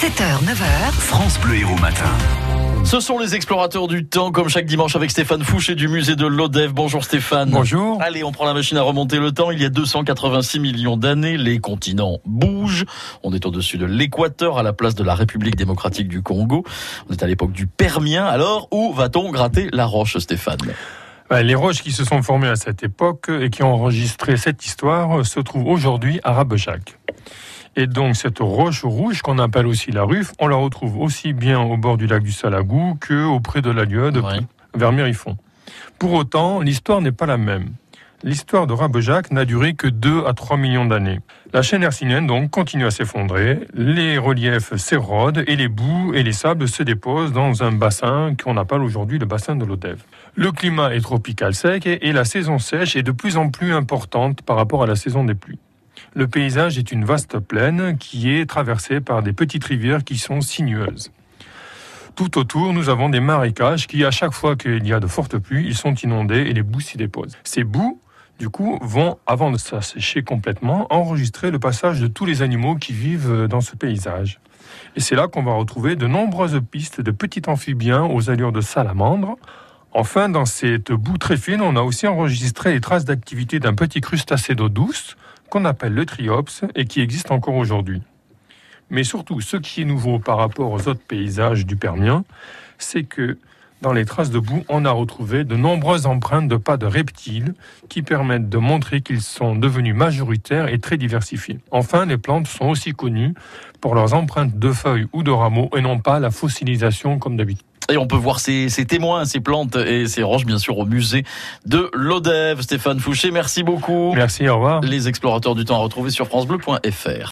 7h, 9h. France Bleu Héros Matin. Ce sont les explorateurs du temps, comme chaque dimanche avec Stéphane Fouché du musée de l'Odève. Bonjour Stéphane. Bonjour. Allez, on prend la machine à remonter le temps. Il y a 286 millions d'années, les continents bougent. On est au-dessus de l'équateur, à la place de la République démocratique du Congo. On est à l'époque du Permien. Alors, où va-t-on gratter la roche, Stéphane? Bah, Les roches qui se sont formées à cette époque et qui ont enregistré cette histoire se trouvent aujourd'hui à Rabejac. Et donc cette roche rouge qu'on appelle aussi la ruffe, on la retrouve aussi bien au bord du lac du Salagou que auprès de la Lieude, Ouais. vers Mérifond. Pour autant, l'histoire n'est pas la même. L'histoire de Rabejac n'a duré que 2 à 3 millions d'années. La chaîne hercynienne donc continue à s'effondrer, les reliefs s'érodent et les boues et les sables se déposent dans un bassin qu'on appelle aujourd'hui le bassin de l'Odève. Le climat est tropical sec et la saison sèche est de plus en plus importante par rapport à la saison des pluies. Le paysage est une vaste plaine qui est traversée par des petites rivières qui sont sinueuses. Tout autour, nous avons des marécages qui, à chaque fois qu'il y a de fortes pluies, ils sont inondés et les boues s'y déposent. Ces boues, du coup, vont, avant de s'assécher complètement, enregistrer le passage de tous les animaux qui vivent dans ce paysage. Et c'est là qu'on va retrouver de nombreuses pistes de petits amphibiens aux allures de salamandres. Enfin, dans cette boue très fine, on a aussi enregistré les traces d'activité d'un petit crustacé d'eau douce qu'on appelle le triops et qui existe encore aujourd'hui. Mais surtout, ce qui est nouveau par rapport aux autres paysages du Permien, c'est que dans les traces de boue, on a retrouvé de nombreuses empreintes de pas de reptiles qui permettent de montrer qu'ils sont devenus majoritaires et très diversifiés. Enfin, les plantes sont aussi connues pour leurs empreintes de feuilles ou de rameaux et non pas la fossilisation comme d'habitude. Et on peut voir ces, ces témoins, ces plantes et ces roches, bien sûr, au musée de l'Odève. Stéphane Fouché, merci beaucoup. Merci, au revoir. Les explorateurs du temps à retrouver sur FranceBleu.fr.